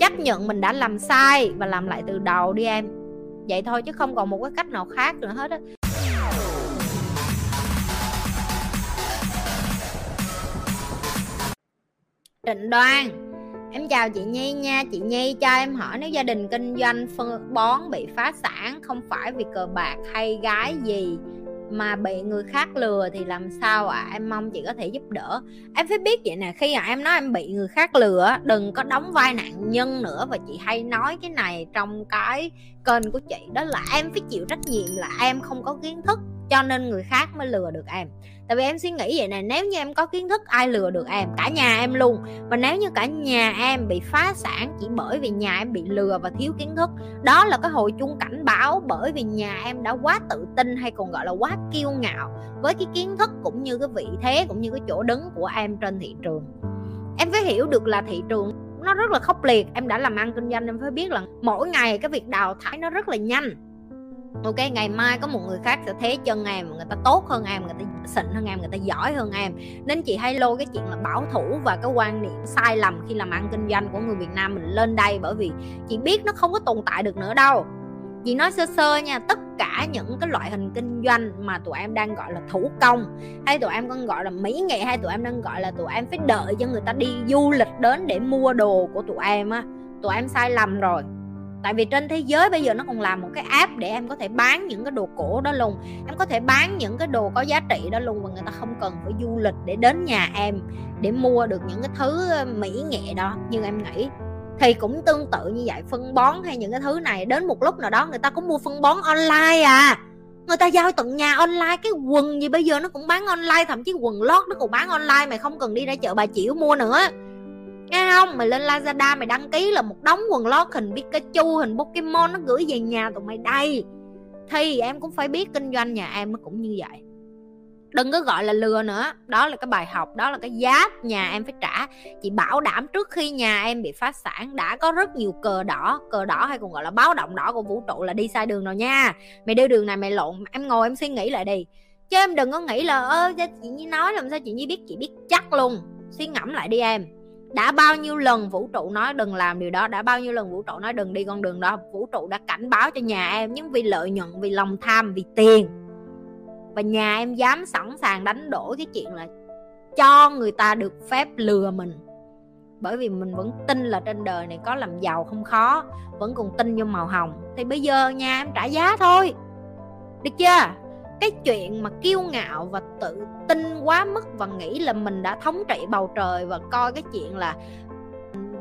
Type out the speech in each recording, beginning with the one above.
chấp nhận mình đã làm sai và làm lại từ đầu đi em. Vậy thôi chứ không còn một cái cách nào khác nữa hết á. Trịnh Đoan. Em chào chị Nhi nha. Chị Nhi cho em hỏi nếu gia đình kinh doanh phân bón bị phá sản Không phải vì cờ bạc hay gái gì? Mà bị người khác lừa thì làm sao ạ? À? Em mong chị có thể giúp đỡ. Em phải biết vậy nè, Khi mà em nói em bị người khác lừa Đừng có đóng vai nạn nhân nữa Và chị hay nói cái này trong cái kênh của chị. Đó là em phải chịu trách nhiệm là em không có kiến thức cho nên người khác mới lừa được em. Tại vì em suy nghĩ vậy này nếu như em có kiến thức ai lừa được em? Cả nhà em luôn. Và nếu như cả nhà em bị phá sản chỉ bởi vì nhà em bị lừa và thiếu kiến thức, đó là cái hồi chuông cảnh báo bởi vì nhà em đã quá tự tin hay còn gọi là quá kiêu ngạo với cái kiến thức cũng như cái vị thế cũng như cái chỗ đứng của em trên thị trường. Em phải hiểu được là thị trường nó rất là khốc liệt. Em đã làm ăn kinh doanh, em phải biết là mỗi ngày cái việc đào thải nó rất là nhanh ok ngày mai có một người khác sẽ thế chân em người ta tốt hơn em, người ta xịn hơn em, người ta giỏi hơn em. Nên chị hay lôi cái chuyện là bảo thủ và cái quan niệm sai lầm khi làm ăn kinh doanh của người Việt Nam mình lên đây, bởi vì chị biết nó không có tồn tại được nữa đâu. Chị nói sơ sơ nha, tất cả những cái loại hình kinh doanh mà tụi em đang gọi là thủ công, hay tụi em còn gọi là mỹ nghệ, hay tụi em đang gọi là tụi em phải đợi cho người ta đi du lịch đến để mua đồ của tụi em á, tụi em sai lầm rồi tại vì trên thế giới bây giờ nó còn làm một cái app để em có thể bán những cái đồ cổ đó luôn. Em có thể bán những cái đồ có giá trị đó luôn và người ta không cần phải du lịch để đến nhà em để mua được những cái thứ ờ, mỹ nghệ đó. Như em nghĩ thì cũng tương tự như vậy, phân bón hay những cái thứ này, đến một lúc nào đó người ta cũng mua phân bón online à. Người ta giao tận nhà online, cái quần gì bây giờ nó cũng bán online, thậm chí quần lót nó cũng bán online mày không cần đi ra chợ bà chịu mua nữa nghe không? Mày lên lazada mày đăng ký là một đống quần lót hình pikachu, hình pokemon nó gửi về nhà tụi mày đây. Thì em cũng phải biết kinh doanh nhà em nó cũng như vậy. Đừng có gọi là lừa nữa. Đó là cái bài học, đó là cái giá nhà em phải trả. Chị bảo đảm trước khi nhà em bị phá sản đã có rất nhiều cờ đỏ. Cờ đỏ hay còn gọi là báo động đỏ của vũ trụ là đi sai đường rồi nha. Mày đưa đường này mày lộn, em ngồi em suy nghĩ lại đi. Chứ em đừng có nghĩ là, ơ chị nhi nói làm sao chị nhi biết? Chị biết chắc luôn. Suy ngẫm lại đi em đã bao nhiêu lần vũ trụ nói đừng làm điều đó, đã bao nhiêu lần vũ trụ nói đừng đi con đường đó, vũ trụ đã cảnh báo cho nhà em nhưng vì lợi nhuận, vì lòng tham, vì tiền. Và nhà em dám sẵn sàng đánh đổi cái chuyện là cho người ta được phép lừa mình. Bởi vì mình vẫn tin là trên đời này có làm giàu không khó, vẫn còn tin vô màu hồng. Thì bây giờ nhà em trả giá thôi. Được chưa? Cái chuyện mà kiêu ngạo và tự tin quá mức và nghĩ là mình đã thống trị bầu trời và coi cái chuyện là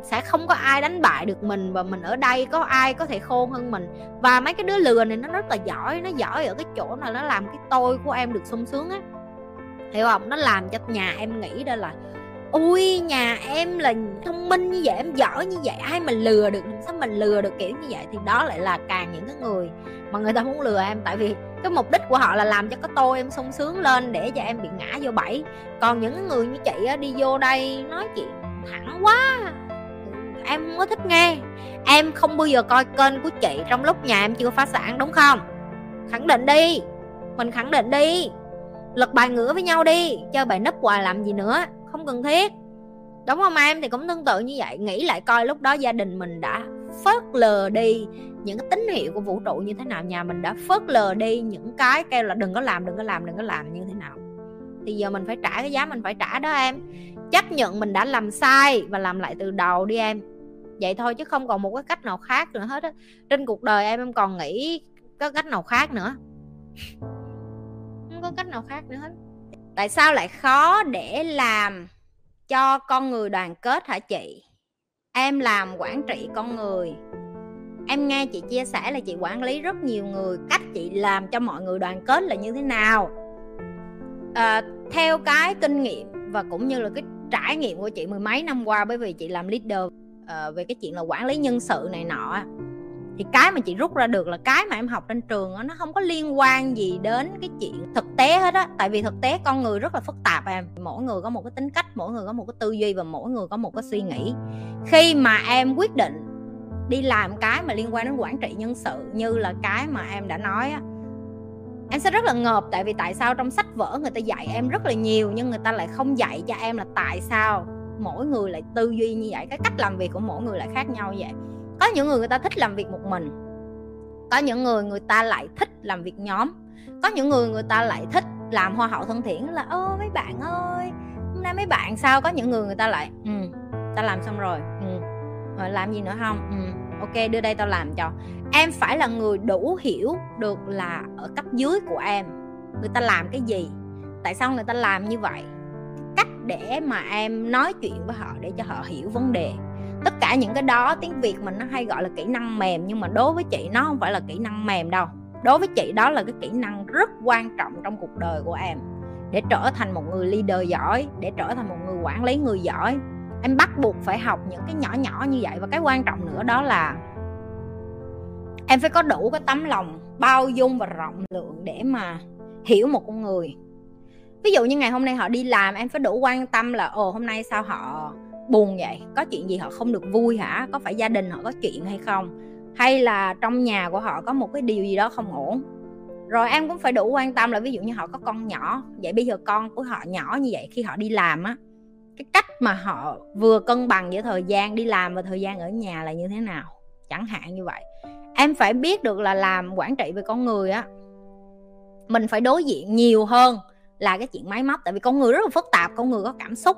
sẽ không có ai đánh bại được mình và mình ở đây có ai có thể khôn hơn mình. Và mấy cái đứa lừa này nó rất là giỏi, nó giỏi ở cái chỗ là nó làm cái tôi của em được sung sướng á. Hiểu không? Nó làm cho nhà em nghĩ ra là ui nhà em là thông minh như vậy em giỏi như vậy ai mà lừa được sao mình lừa được kiểu như vậy? Thì đó lại là càng những cái người mà người ta muốn lừa em tại vì cái mục đích của họ là làm cho cái tôi em sung sướng lên để cho em bị ngã vô bẫy. Còn những người như chị á, đi vô đây nói chuyện thẳng quá. Em không có thích nghe. Em không bao giờ coi kênh của chị trong lúc nhà em chưa phá sản đúng không? Khẳng định đi. Mình khẳng định đi. Lật bài ngửa với nhau đi. Chơi bài nấp hoài làm gì nữa không cần thiết. Đúng không em? Thì cũng tương tự như vậy. Nghĩ lại coi lúc đó gia đình mình đã phớt lờ đi những cái tín hiệu của vũ trụ như thế nào. Nhà mình đã phớt lờ đi những cái kêu là đừng có làm, đừng có làm, đừng có làm như thế nào. Thì giờ mình phải trả cái giá mình phải trả đó em. Chấp nhận mình đã làm sai và làm lại từ đầu đi em. Vậy thôi chứ không còn một cái cách nào khác nữa hết á. Trên cuộc đời em em còn nghĩ có cách nào khác nữa? Không có cách nào khác nữa hết tại sao lại khó để làm cho con người đoàn kết hả chị? Em làm quản trị con người. Em nghe chị chia sẻ là chị quản lý rất nhiều người. Cách chị làm cho mọi người đoàn kết là như thế nào? À, theo cái kinh nghiệm và cũng như là cái trải nghiệm của chị mười mấy năm qua bởi vì chị làm leader uh, về cái chuyện là quản lý nhân sự này nọ thì cái mà chị rút ra được là cái mà em học trên trường đó, nó không có liên quan gì đến cái chuyện thực tế hết á. Tại vì thực tế con người rất là phức tạp em. Mỗi người có một cái tính cách mỗi người có một cái tư duy và mỗi người có một cái suy nghĩ. Khi mà em quyết định đi làm cái mà liên quan đến quản trị nhân sự như là cái mà em đã nói á em sẽ rất là ngợp. Tại vì tại sao trong sách vở người ta dạy em rất là nhiều nhưng người ta lại không dạy cho em là tại sao mỗi người lại tư duy như vậy cái cách làm việc của mỗi người lại khác nhau vậy? Có những người người ta thích làm việc một mình. Có những người người ta lại thích làm việc nhóm. Có những người người ta lại thích làm hoa hậu thân thiện, là, ơ, mấy bạn ơi, hôm nay mấy bạn sao? Có những người người ta lại ừ ta làm xong rồi ừ rồi làm gì nữa không? Ừ ok, đưa đây tao làm cho. Em phải là người đủ hiểu được là ở cấp dưới của em, người ta làm cái gì, tại sao người ta làm như vậy, cách để mà em nói chuyện với họ để cho họ hiểu vấn đề cả những cái đó, tiếng việt mình nó hay gọi là kỹ năng mềm, nhưng mà đối với chị nó không phải là kỹ năng mềm đâu. Đối với chị đó là cái kỹ năng rất quan trọng trong cuộc đời của em. Để trở thành một người leader giỏi, để trở thành một người quản lý người giỏi, em bắt buộc phải học những cái nhỏ nhỏ như vậy. Và cái quan trọng nữa đó là em phải có đủ cái tấm lòng, bao dung và rộng lượng để mà hiểu một con người. Ví dụ như ngày hôm nay họ đi làm, em phải đủ quan tâm là, ồ, hôm nay sao họ buồn vậy? Có chuyện gì họ không được vui hả? Có phải gia đình họ có chuyện hay không? Hay là trong nhà của họ có một cái điều gì đó không ổn? Rồi em cũng phải đủ quan tâm là ví dụ như họ có con nhỏ, vậy bây giờ con của họ nhỏ như vậy khi họ đi làm á, cái cách mà họ vừa cân bằng giữa thời gian đi làm và thời gian ở nhà là như thế nào? Chẳng hạn như vậy. Em phải biết được là làm quản trị về con người á, mình phải đối diện nhiều hơn là cái chuyện máy móc, tại vì con người rất là phức tạp, con người có cảm xúc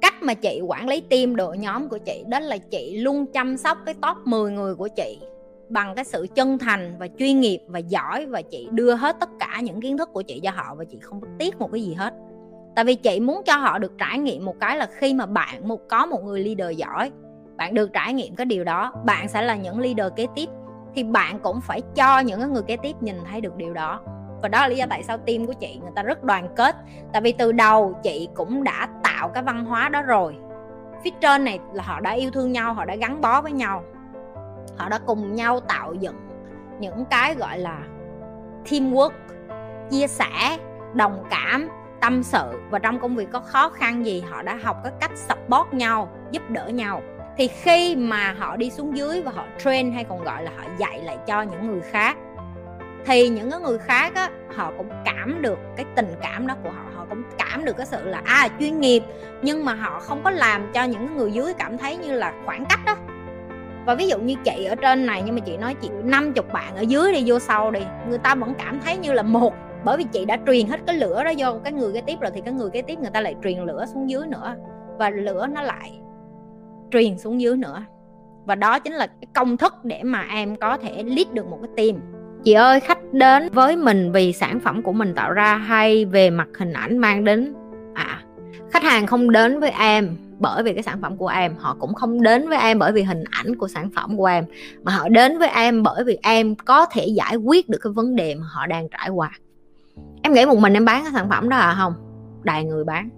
cách mà chị quản lý team đội nhóm của chị đó là chị luôn chăm sóc cái top 10 người của chị bằng cái sự chân thành và chuyên nghiệp và giỏi và chị đưa hết tất cả những kiến thức của chị cho họ và chị không có tiếc một cái gì hết. Tại vì chị muốn cho họ được trải nghiệm một cái là khi mà bạn một, có một người leader giỏi, bạn được trải nghiệm cái điều đó, bạn sẽ là những leader kế tiếp thì bạn cũng phải cho những người kế tiếp nhìn thấy được điều đó và đó là lý do tại sao team của chị người ta rất đoàn kết. Tại vì từ đầu chị cũng đã tạo cái văn hóa đó rồi. Phía trên này là họ đã yêu thương nhau, họ đã gắn bó với nhau. Họ đã cùng nhau tạo dựng những cái gọi là teamwork, chia sẻ, đồng cảm, tâm sự. Và trong công việc có khó khăn gì, họ đã học cái cách support nhau, giúp đỡ nhau. Thì khi mà họ đi xuống dưới và họ train hay còn gọi là họ dạy lại cho những người khác thì những cái người khác á, họ cũng cảm được cái tình cảm đó của họ họ cũng cảm được cái sự là à chuyên nghiệp, nhưng mà họ không có làm cho những người dưới cảm thấy như là khoảng cách đó. Và ví dụ như chị ở trên này, nhưng mà chị nói chị 50 bạn ở dưới đi, vô sau đi, người ta vẫn cảm thấy như là một, bởi vì chị đã truyền hết cái lửa đó vô, cái người kế tiếp rồi thì cái người kế tiếp người ta lại truyền lửa xuống dưới nữa. Và lửa nó lại truyền xuống dưới nữa. Và đó chính là cái công thức để mà em có thể lead được một cái team chị ơi, khách đến với mình vì sản phẩm của mình tạo ra hay về mặt hình ảnh mang đến? À khách hàng không đến với em bởi vì cái sản phẩm của em. Họ cũng không đến với em bởi vì hình ảnh của sản phẩm của em. Mà họ đến với em bởi vì em có thể giải quyết được cái vấn đề mà họ đang trải qua. Em nghĩ một mình em bán cái sản phẩm đó à không? Đầy người bán.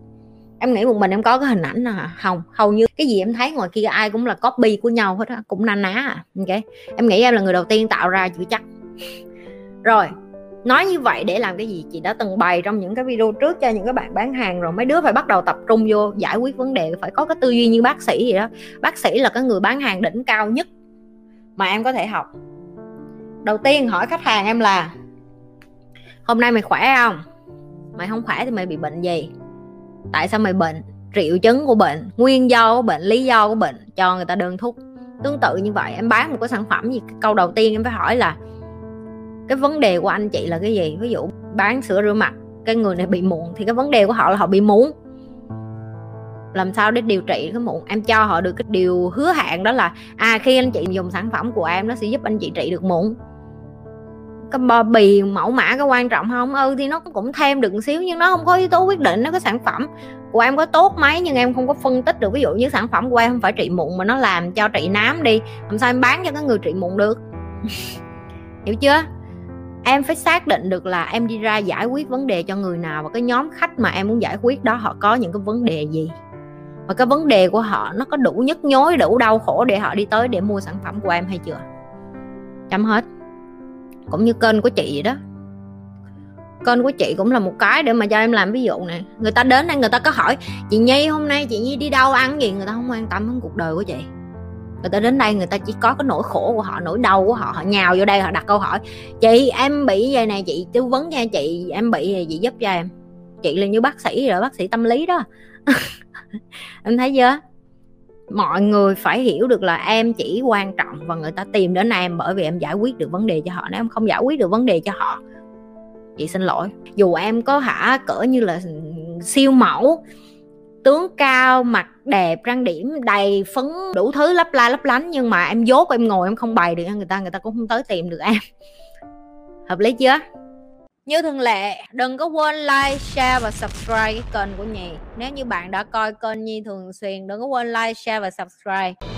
Em nghĩ một mình em có cái hình ảnh à không? Hầu như cái gì em thấy ngoài kia ai cũng là copy của nhau hết á, cũng na ná à ok? Em nghĩ em là người đầu tiên tạo ra chữ chắc rồi, nói như vậy để làm cái gì? Chị đã từng bày trong những cái video trước cho những cái bạn bán hàng rồi, mấy đứa phải bắt đầu tập trung vô giải quyết vấn đề, phải có cái tư duy như bác sĩ gì đó. Bác sĩ là cái người bán hàng đỉnh cao nhất mà em có thể học. Đầu tiên hỏi khách hàng em là, hôm nay mày khỏe không? Mày không khỏe thì mày bị bệnh gì? Tại sao mày bệnh? Triệu chứng của bệnh, nguyên do của bệnh, lý do của bệnh, cho người ta đơn thuốc. Tương tự như vậy, em bán một cái sản phẩm gì, câu đầu tiên em phải hỏi là cái vấn đề của anh chị là cái gì? Ví dụ bán sữa rửa mặt, cái người này bị mụn thì cái vấn đề của họ là họ bị mụn làm sao để điều trị cái mụn em cho họ được cái điều hứa hẹn đó là à khi anh chị dùng sản phẩm của em nó sẽ giúp anh chị trị được mụn cái bao bì mẫu mã có quan trọng không? Ừ thì nó cũng thêm được một xíu nhưng nó không có yếu tố quyết định, nó cái sản phẩm của em có tốt mấy nhưng em không có phân tích được. Ví dụ như sản phẩm của em không phải trị mụn mà nó làm cho trị nám đi, làm sao em bán cho cái người trị mụn được? Hiểu chưa? Em phải xác định được là em đi ra giải quyết vấn đề cho người nào và cái nhóm khách mà em muốn giải quyết đó họ có những cái vấn đề gì. Và cái vấn đề của họ nó có đủ nhức nhối, đủ đau khổ để họ đi tới để mua sản phẩm của em hay chưa? Chấm hết. Cũng như kênh của chị vậy đó. Kênh của chị cũng là một cái để mà cho em làm ví dụ nè. Người ta đến đây người ta có hỏi, chị nhi, hôm nay chị nhi đi đâu ăn gì? Người ta không quan tâm đến cuộc đời của chị người ta đến đây người ta chỉ có cái nỗi khổ của họ, nỗi đau của họ họ nhào vô đây họ đặt câu hỏi, chị, em bị vậy này chị tư vấn nha chị, em bị gì chị giúp cho em. Chị là như bác sĩ rồi, bác sĩ tâm lý đó. Em thấy chưa? Mọi người phải hiểu được là em chỉ quan trọng và người ta tìm đến em bởi vì em giải quyết được vấn đề cho họ. Nếu em không giải quyết được vấn đề cho họ, chị xin lỗi. Dù em có hả, cỡ như là siêu mẫu tướng cao, mặt đẹp, răng điểm, đầy phấn, đủ thứ lấp la lấp lánh. Nhưng mà em dốt, em ngồi, em không bày được. Người ta người ta cũng không tới tìm được em. Hợp lý chưa? Như thường lệ, đừng có quên like, share và subscribe cái kênh của nhì nếu như bạn đã coi kênh nhi thường xuyên, đừng có quên like, share và subscribe.